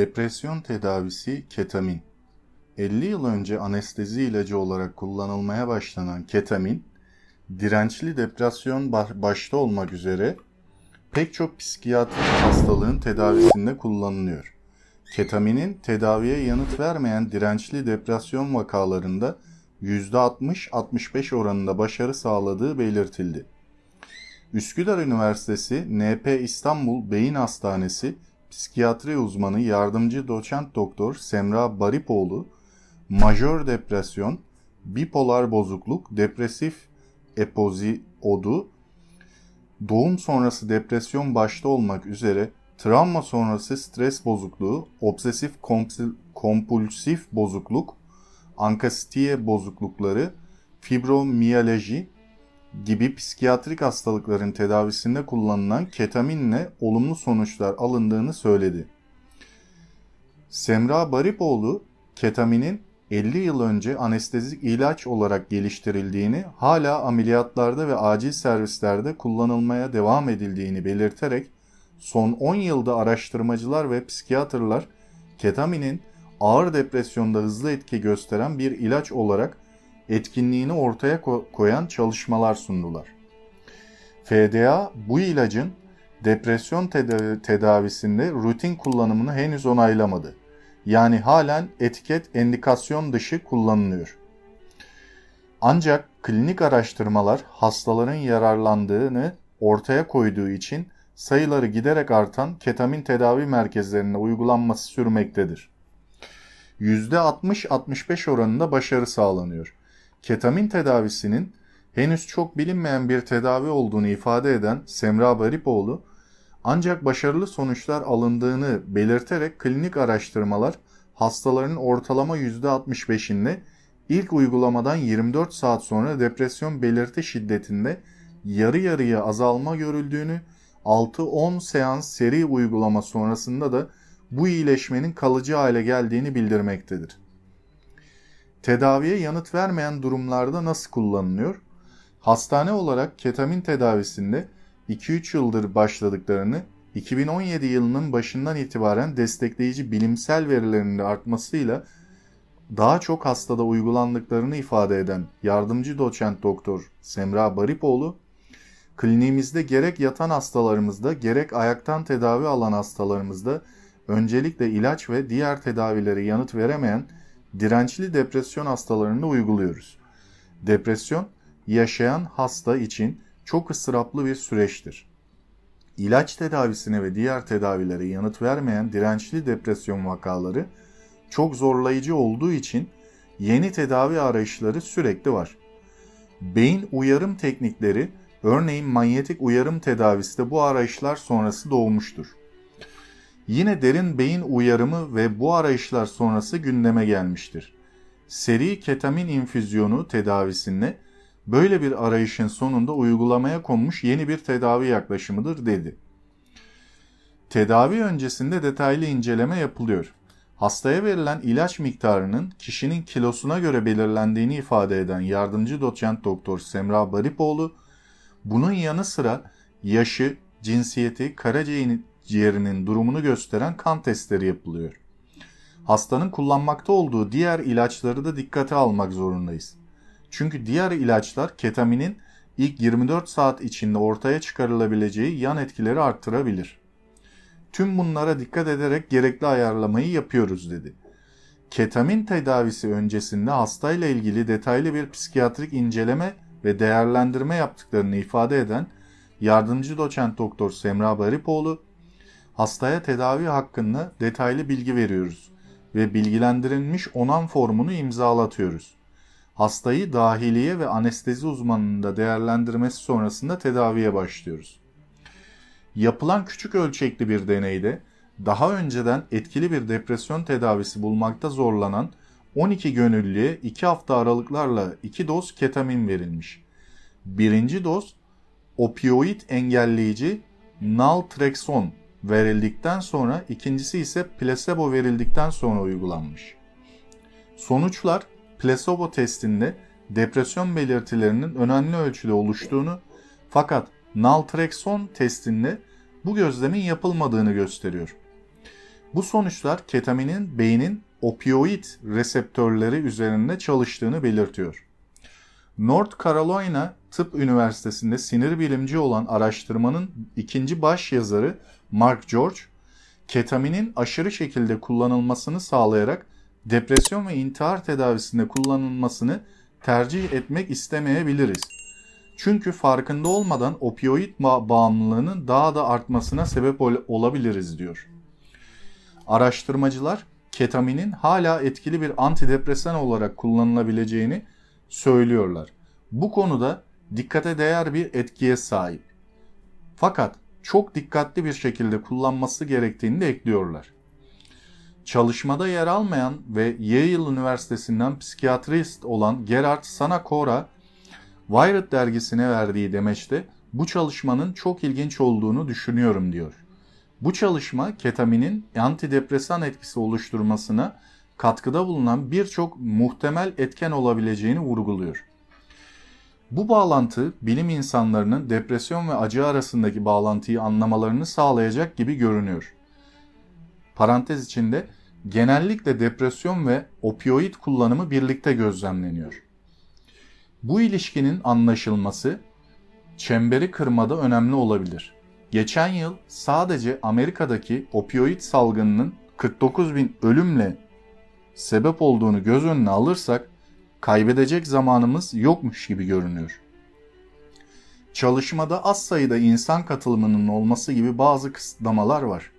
Depresyon tedavisi ketamin. 50 yıl önce anestezi ilacı olarak kullanılmaya başlanan ketamin, dirençli depresyon başta olmak üzere pek çok psikiyatrik hastalığın tedavisinde kullanılıyor. Ketaminin tedaviye yanıt vermeyen dirençli depresyon vakalarında %60-65 oranında başarı sağladığı belirtildi. Üsküdar Üniversitesi NP İstanbul Beyin Hastanesi psikiyatri uzmanı yardımcı doçent doktor Semra Baripoğlu, majör depresyon, bipolar bozukluk, depresif epoziodu, doğum sonrası depresyon başta olmak üzere travma sonrası stres bozukluğu, obsesif kompulsif bozukluk, ankasitiye bozuklukları, fibromiyaloji, gibi psikiyatrik hastalıkların tedavisinde kullanılan ketaminle olumlu sonuçlar alındığını söyledi. Semra Baripoğlu, ketaminin 50 yıl önce anestezik ilaç olarak geliştirildiğini, hala ameliyatlarda ve acil servislerde kullanılmaya devam edildiğini belirterek, son 10 yılda araştırmacılar ve psikiyatrlar ketaminin ağır depresyonda hızlı etki gösteren bir ilaç olarak etkinliğini ortaya koyan çalışmalar sundular. FDA bu ilacın depresyon tedavisinde rutin kullanımını henüz onaylamadı. Yani halen etiket endikasyon dışı kullanılıyor. Ancak klinik araştırmalar hastaların yararlandığını ortaya koyduğu için sayıları giderek artan ketamin tedavi merkezlerine uygulanması sürmektedir. %60-65 oranında başarı sağlanıyor. Ketamin tedavisinin henüz çok bilinmeyen bir tedavi olduğunu ifade eden Semra Baripoğlu, ancak başarılı sonuçlar alındığını belirterek klinik araştırmalar hastaların ortalama %65'inde ilk uygulamadan 24 saat sonra depresyon belirti şiddetinde yarı yarıya azalma görüldüğünü, 6-10 seans seri uygulama sonrasında da bu iyileşmenin kalıcı hale geldiğini bildirmektedir. Tedaviye yanıt vermeyen durumlarda nasıl kullanılıyor? Hastane olarak ketamin tedavisinde 2-3 yıldır başladıklarını 2017 yılının başından itibaren destekleyici bilimsel verilerinin artmasıyla daha çok hastada uygulandıklarını ifade eden yardımcı doçent doktor Semra Baripoğlu, kliniğimizde gerek yatan hastalarımızda gerek ayaktan tedavi alan hastalarımızda öncelikle ilaç ve diğer tedavileri yanıt veremeyen dirençli depresyon hastalarında uyguluyoruz. Depresyon yaşayan hasta için çok ıstıraplı bir süreçtir. İlaç tedavisine ve diğer tedavilere yanıt vermeyen dirençli depresyon vakaları çok zorlayıcı olduğu için yeni tedavi arayışları sürekli var. Beyin uyarım teknikleri örneğin manyetik uyarım tedavisi de bu arayışlar sonrası doğmuştur. Yine derin beyin uyarımı ve bu arayışlar sonrası gündeme gelmiştir. Seri ketamin infüzyonu tedavisinde böyle bir arayışın sonunda uygulamaya konmuş yeni bir tedavi yaklaşımıdır dedi. Tedavi öncesinde detaylı inceleme yapılıyor. Hastaya verilen ilaç miktarının kişinin kilosuna göre belirlendiğini ifade eden yardımcı doçent doktor Semra Baripoğlu, bunun yanı sıra yaşı, cinsiyeti, karaciğerin ciğerinin durumunu gösteren kan testleri yapılıyor. Hastanın kullanmakta olduğu diğer ilaçları da dikkate almak zorundayız. Çünkü diğer ilaçlar ketaminin ilk 24 saat içinde ortaya çıkarılabileceği yan etkileri arttırabilir. Tüm bunlara dikkat ederek gerekli ayarlamayı yapıyoruz dedi. Ketamin tedavisi öncesinde hastayla ilgili detaylı bir psikiyatrik inceleme ve değerlendirme yaptıklarını ifade eden yardımcı doçent doktor Semra Baripoğlu hastaya tedavi hakkında detaylı bilgi veriyoruz ve bilgilendirilmiş onan formunu imzalatıyoruz. Hastayı dahiliye ve anestezi uzmanının da değerlendirmesi sonrasında tedaviye başlıyoruz. Yapılan küçük ölçekli bir deneyde daha önceden etkili bir depresyon tedavisi bulmakta zorlanan 12 gönüllüye 2 hafta aralıklarla 2 doz ketamin verilmiş. Birinci doz opioid engelleyici naltrexon verildikten sonra ikincisi ise placebo verildikten sonra uygulanmış. Sonuçlar placebo testinde depresyon belirtilerinin önemli ölçüde oluştuğunu fakat naltrexon testinde bu gözlemin yapılmadığını gösteriyor. Bu sonuçlar ketaminin beynin opioid reseptörleri üzerinde çalıştığını belirtiyor. North Carolina Tıp Üniversitesi'nde sinir bilimci olan araştırmanın ikinci baş yazarı Mark George, ketaminin aşırı şekilde kullanılmasını sağlayarak depresyon ve intihar tedavisinde kullanılmasını tercih etmek istemeyebiliriz. Çünkü farkında olmadan opioid bağımlılığının daha da artmasına sebep ol- olabiliriz diyor. Araştırmacılar ketaminin hala etkili bir antidepresan olarak kullanılabileceğini söylüyorlar. Bu konuda dikkate değer bir etkiye sahip. Fakat çok dikkatli bir şekilde kullanması gerektiğini de ekliyorlar. Çalışmada yer almayan ve Yale Üniversitesi'nden psikiyatrist olan Gerard Sanakora, Wired dergisine verdiği demeçte bu çalışmanın çok ilginç olduğunu düşünüyorum diyor. Bu çalışma ketaminin antidepresan etkisi oluşturmasına katkıda bulunan birçok muhtemel etken olabileceğini vurguluyor. Bu bağlantı bilim insanlarının depresyon ve acı arasındaki bağlantıyı anlamalarını sağlayacak gibi görünüyor. Parantez içinde genellikle depresyon ve opioid kullanımı birlikte gözlemleniyor. Bu ilişkinin anlaşılması çemberi kırmada önemli olabilir. Geçen yıl sadece Amerika'daki opioid salgınının 49 bin ölümle sebep olduğunu göz önüne alırsak kaybedecek zamanımız yokmuş gibi görünüyor. Çalışmada az sayıda insan katılımının olması gibi bazı kısıtlamalar var.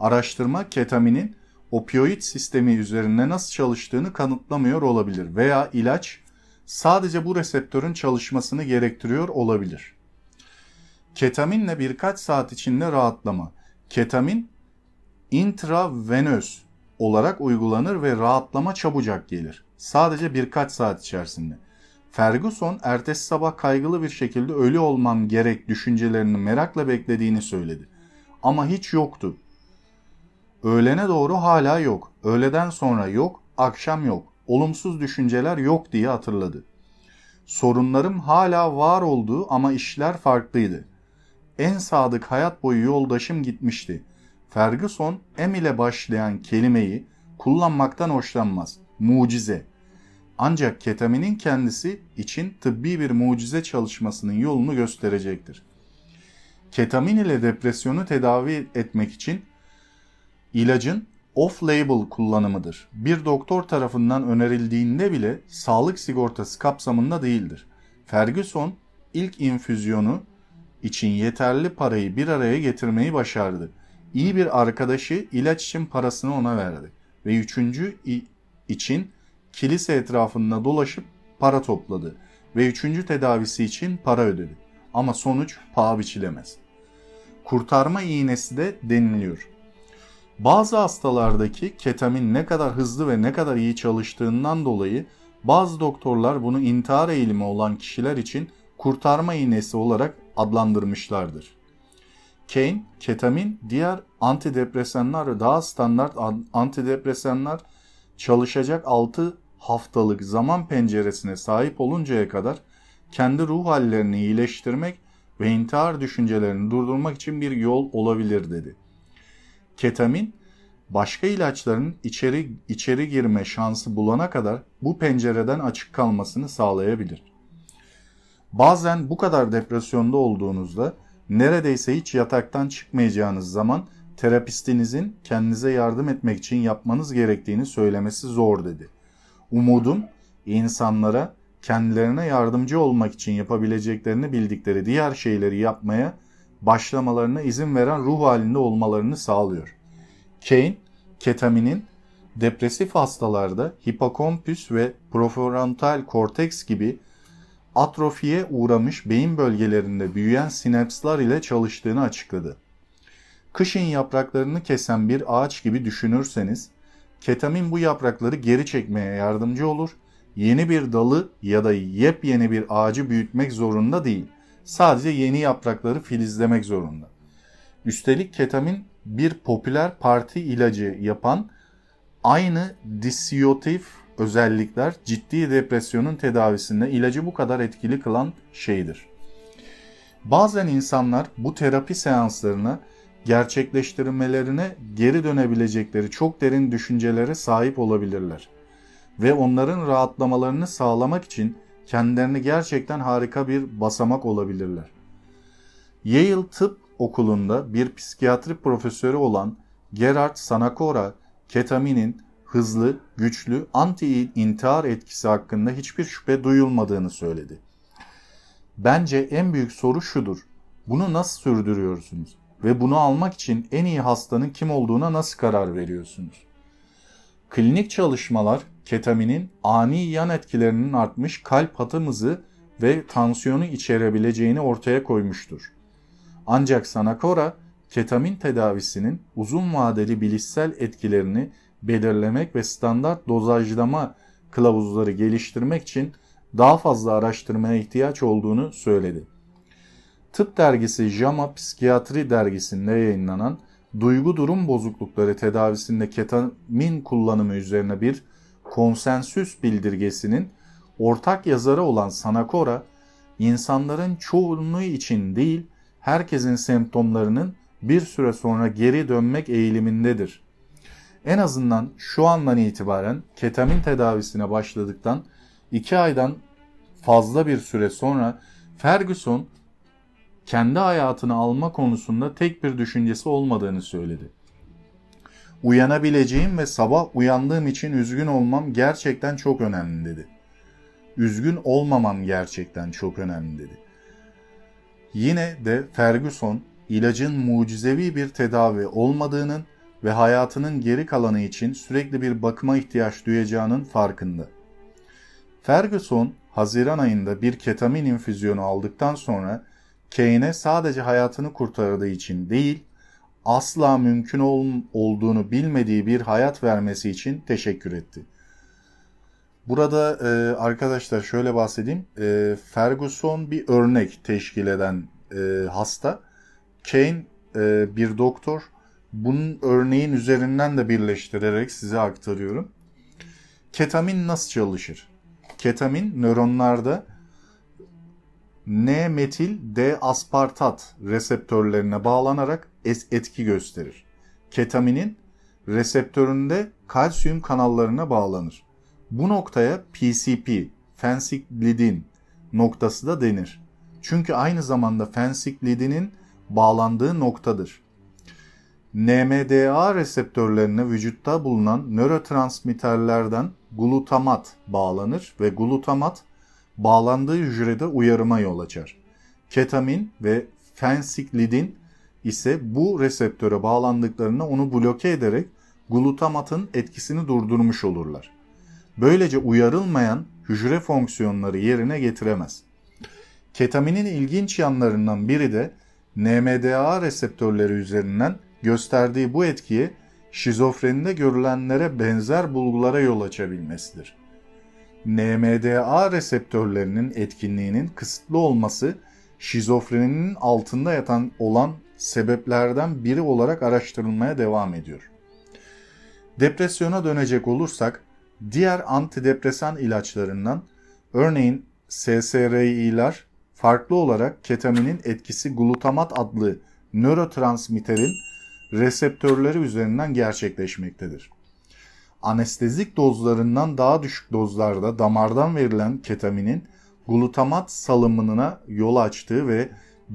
Araştırma ketaminin opioid sistemi üzerinde nasıl çalıştığını kanıtlamıyor olabilir veya ilaç sadece bu reseptörün çalışmasını gerektiriyor olabilir. Ketaminle birkaç saat içinde rahatlama. Ketamin intravenöz olarak uygulanır ve rahatlama çabucak gelir. Sadece birkaç saat içerisinde. Ferguson ertesi sabah kaygılı bir şekilde ölü olmam gerek düşüncelerini merakla beklediğini söyledi. Ama hiç yoktu. Öğlene doğru hala yok. Öğleden sonra yok, akşam yok. Olumsuz düşünceler yok diye hatırladı. Sorunlarım hala var olduğu ama işler farklıydı. En sadık hayat boyu yoldaşım gitmişti. Ferguson M ile başlayan kelimeyi kullanmaktan hoşlanmaz. Mucize. Ancak ketaminin kendisi için tıbbi bir mucize çalışmasının yolunu gösterecektir. Ketamin ile depresyonu tedavi etmek için ilacın off-label kullanımıdır. Bir doktor tarafından önerildiğinde bile sağlık sigortası kapsamında değildir. Ferguson ilk infüzyonu için yeterli parayı bir araya getirmeyi başardı. İyi bir arkadaşı ilaç için parasını ona verdi ve üçüncü için kilise etrafında dolaşıp para topladı ve üçüncü tedavisi için para ödedi. Ama sonuç paha biçilemez. Kurtarma iğnesi de deniliyor. Bazı hastalardaki ketamin ne kadar hızlı ve ne kadar iyi çalıştığından dolayı bazı doktorlar bunu intihar eğilimi olan kişiler için kurtarma iğnesi olarak adlandırmışlardır. Kane, ketamin, diğer antidepresanlar ve daha standart antidepresanlar çalışacak 6 haftalık zaman penceresine sahip oluncaya kadar kendi ruh hallerini iyileştirmek ve intihar düşüncelerini durdurmak için bir yol olabilir dedi. Ketamin başka ilaçların içeri içeri girme şansı bulana kadar bu pencereden açık kalmasını sağlayabilir. Bazen bu kadar depresyonda olduğunuzda neredeyse hiç yataktan çıkmayacağınız zaman terapistinizin kendinize yardım etmek için yapmanız gerektiğini söylemesi zor dedi. Umudum insanlara kendilerine yardımcı olmak için yapabileceklerini bildikleri diğer şeyleri yapmaya başlamalarına izin veren ruh halinde olmalarını sağlıyor. Kane, ketaminin depresif hastalarda hipokampüs ve prefrontal korteks gibi atrofiye uğramış beyin bölgelerinde büyüyen sinapslar ile çalıştığını açıkladı. Kışın yapraklarını kesen bir ağaç gibi düşünürseniz, ketamin bu yaprakları geri çekmeye yardımcı olur, yeni bir dalı ya da yepyeni bir ağacı büyütmek zorunda değil. Sadece yeni yaprakları filizlemek zorunda. Üstelik ketamin bir popüler parti ilacı yapan aynı disiyotif özellikler ciddi depresyonun tedavisinde ilacı bu kadar etkili kılan şeydir. Bazen insanlar bu terapi seanslarına gerçekleştirmelerine geri dönebilecekleri çok derin düşüncelere sahip olabilirler. Ve onların rahatlamalarını sağlamak için kendilerini gerçekten harika bir basamak olabilirler. Yale Tıp Okulu'nda bir psikiyatri profesörü olan Gerard Sanakora, ketaminin hızlı, güçlü anti-intihar etkisi hakkında hiçbir şüphe duyulmadığını söyledi. Bence en büyük soru şudur. Bunu nasıl sürdürüyorsunuz? Ve bunu almak için en iyi hastanın kim olduğuna nasıl karar veriyorsunuz? Klinik çalışmalar ketaminin ani yan etkilerinin artmış kalp atım hızı ve tansiyonu içerebileceğini ortaya koymuştur. Ancak Sanakora ketamin tedavisinin uzun vadeli bilişsel etkilerini belirlemek ve standart dozajlama kılavuzları geliştirmek için daha fazla araştırmaya ihtiyaç olduğunu söyledi. Tıp dergisi JAMA Psikiyatri dergisinde yayınlanan duygu durum bozuklukları tedavisinde ketamin kullanımı üzerine bir konsensüs bildirgesinin ortak yazarı olan Sanakora, insanların çoğunluğu için değil, herkesin semptomlarının bir süre sonra geri dönmek eğilimindedir. En azından şu andan itibaren ketamin tedavisine başladıktan 2 aydan fazla bir süre sonra Ferguson kendi hayatını alma konusunda tek bir düşüncesi olmadığını söyledi. Uyanabileceğim ve sabah uyandığım için üzgün olmam gerçekten çok önemli dedi. Üzgün olmamam gerçekten çok önemli dedi. Yine de Ferguson ilacın mucizevi bir tedavi olmadığının ve hayatının geri kalanı için sürekli bir bakıma ihtiyaç duyacağının farkında. Ferguson, Haziran ayında bir ketamin infüzyonu aldıktan sonra Kane'e sadece hayatını kurtardığı için değil, asla mümkün ol olduğunu bilmediği bir hayat vermesi için teşekkür etti. Burada e, arkadaşlar şöyle bahsedeyim. E, Ferguson bir örnek teşkil eden e, hasta. Kane e, bir doktor. Bunun örneğin üzerinden de birleştirerek size aktarıyorum. Ketamin nasıl çalışır? Ketamin nöronlarda N-metil D-aspartat reseptörlerine bağlanarak etki gösterir. Ketaminin reseptöründe kalsiyum kanallarına bağlanır. Bu noktaya PCP, fensiklidin noktası da denir. Çünkü aynı zamanda fensiklidinin bağlandığı noktadır. NMDA reseptörlerine vücutta bulunan nörotransmitterlerden glutamat bağlanır ve glutamat bağlandığı hücrede uyarıma yol açar. Ketamin ve fensiklidin ise bu reseptöre bağlandıklarında onu bloke ederek glutamatın etkisini durdurmuş olurlar. Böylece uyarılmayan hücre fonksiyonları yerine getiremez. Ketaminin ilginç yanlarından biri de NMDA reseptörleri üzerinden gösterdiği bu etkiye şizofrenide görülenlere benzer bulgulara yol açabilmesidir. NMDA reseptörlerinin etkinliğinin kısıtlı olması şizofreninin altında yatan olan sebeplerden biri olarak araştırılmaya devam ediyor. Depresyona dönecek olursak diğer antidepresan ilaçlarından örneğin SSRI'ler farklı olarak ketaminin etkisi glutamat adlı nörotransmitterin reseptörleri üzerinden gerçekleşmektedir. Anestezik dozlarından daha düşük dozlarda damardan verilen ketaminin glutamat salımına yol açtığı ve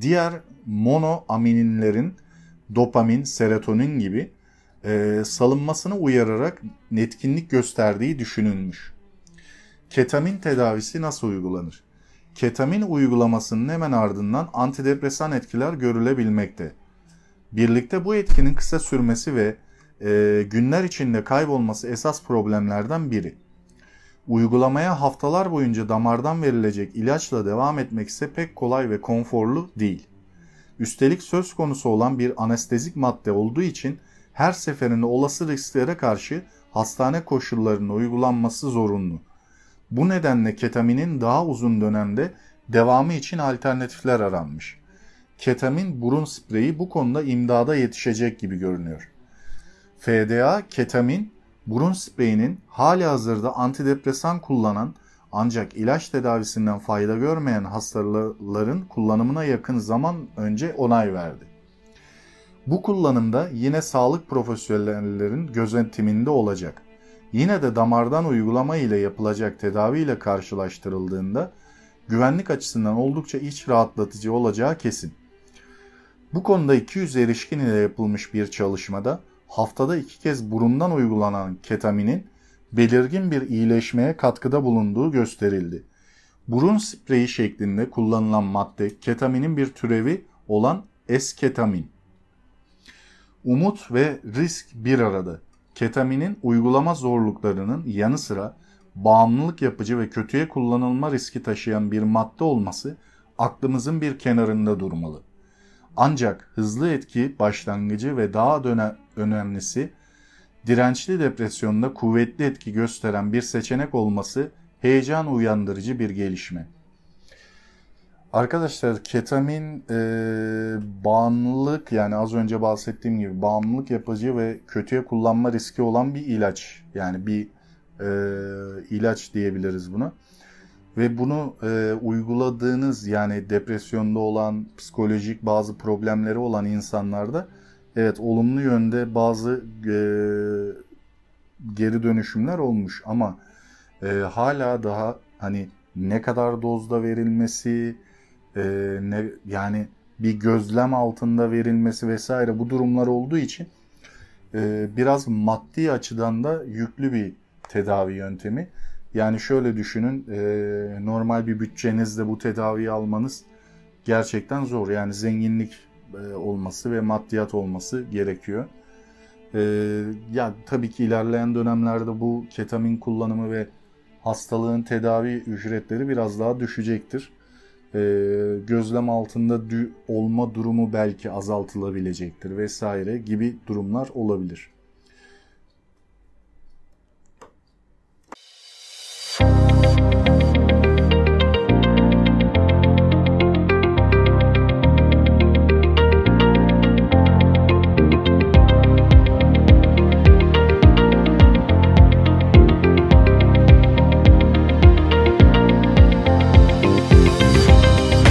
diğer monoamininlerin dopamin, serotonin gibi e, salınmasını uyararak netkinlik gösterdiği düşünülmüş. Ketamin tedavisi nasıl uygulanır? Ketamin uygulamasının hemen ardından antidepresan etkiler görülebilmekte. Birlikte bu etkinin kısa sürmesi ve e, günler içinde kaybolması esas problemlerden biri. Uygulamaya haftalar boyunca damardan verilecek ilaçla devam etmek ise pek kolay ve konforlu değil. Üstelik söz konusu olan bir anestezik madde olduğu için her seferinde olası risklere karşı hastane koşullarının uygulanması zorunlu. Bu nedenle ketaminin daha uzun dönemde devamı için alternatifler aranmış. Ketamin burun spreyi bu konuda imdada yetişecek gibi görünüyor. FDA, ketamin, burun spreyinin hali hazırda antidepresan kullanan ancak ilaç tedavisinden fayda görmeyen hastaların kullanımına yakın zaman önce onay verdi. Bu kullanımda yine sağlık profesyonellerin gözetiminde olacak. Yine de damardan uygulama ile yapılacak tedavi ile karşılaştırıldığında güvenlik açısından oldukça iç rahatlatıcı olacağı kesin. Bu konuda 200 erişkin ile yapılmış bir çalışmada haftada iki kez burundan uygulanan ketaminin belirgin bir iyileşmeye katkıda bulunduğu gösterildi. Burun spreyi şeklinde kullanılan madde ketaminin bir türevi olan esketamin. Umut ve risk bir arada. Ketaminin uygulama zorluklarının yanı sıra bağımlılık yapıcı ve kötüye kullanılma riski taşıyan bir madde olması aklımızın bir kenarında durmalı. Ancak hızlı etki başlangıcı ve daha döne önemlisi dirençli depresyonda kuvvetli etki gösteren bir seçenek olması heyecan uyandırıcı bir gelişme. Arkadaşlar ketamin e, bağımlılık yani az önce bahsettiğim gibi bağımlılık yapıcı ve kötüye kullanma riski olan bir ilaç. Yani bir e, ilaç diyebiliriz buna. Ve bunu e, uyguladığınız yani depresyonda olan, psikolojik bazı problemleri olan insanlarda evet olumlu yönde bazı e, geri dönüşümler olmuş ama e, hala daha hani ne kadar dozda verilmesi, e, ne yani bir gözlem altında verilmesi vesaire bu durumlar olduğu için e, biraz maddi açıdan da yüklü bir tedavi yöntemi. Yani şöyle düşünün e, normal bir bütçenizde bu tedaviyi almanız gerçekten zor. Yani zenginlik olması ve maddiyat olması gerekiyor. E, ya tabii ki ilerleyen dönemlerde bu ketamin kullanımı ve hastalığın tedavi ücretleri biraz daha düşecektir. E, gözlem altında dü- olma durumu belki azaltılabilecektir vesaire gibi durumlar olabilir.